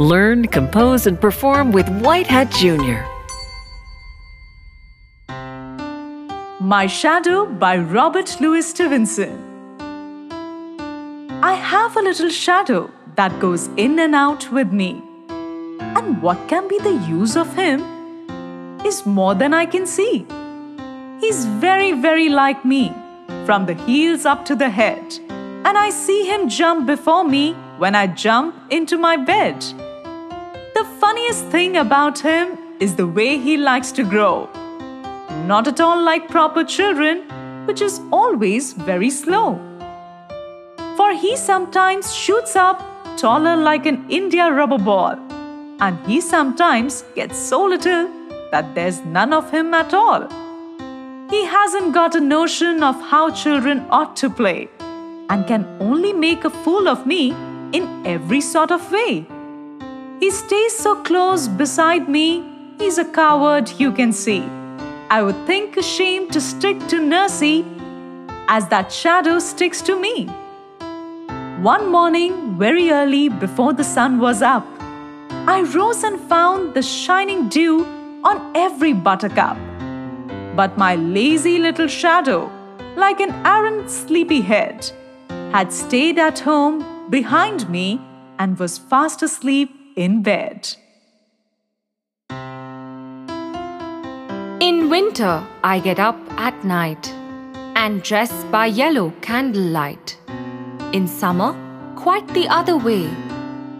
Learn, compose, and perform with WhiteHat Jr. My Shadow by Robert Louis Stevenson. I have a little shadow that goes in and out with me. And what can be the use of him is more than I can see. He's very, very like me, from the heels up to the head. And I see him jump before me when I jump into my bed. The funniest thing about him is the way he likes to grow. Not at all like proper children, which is always very slow. For he sometimes shoots up taller like an India rubber ball, and he sometimes gets so little that there's none of him at all. He hasn't got a notion of how children ought to play and can only make a fool of me in every sort of way. He stays so close beside me, he's a coward, you can see. I would think a shame to stick to Nursey as that shadow sticks to me. One morning, very early before the sun was up, I rose and found the shining dew on every buttercup. But my lazy little shadow, like an arrant sleepyhead, had stayed at home behind me and was fast asleep in bed. In winter, I get up at night and dress by yellow candlelight. In summer, quite the other way.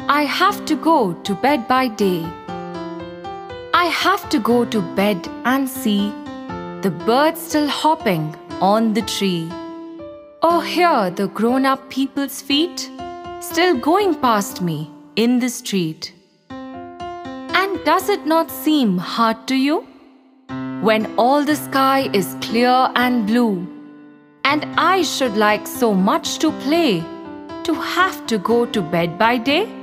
I have to go to bed by day. I have to go to bed and see the birds still hopping on the tree. Or hear the grown up people's feet still going past me in the street. And does it not seem hard to you? When all the sky is clear and blue, and I should like so much to play, to have to go to bed by day?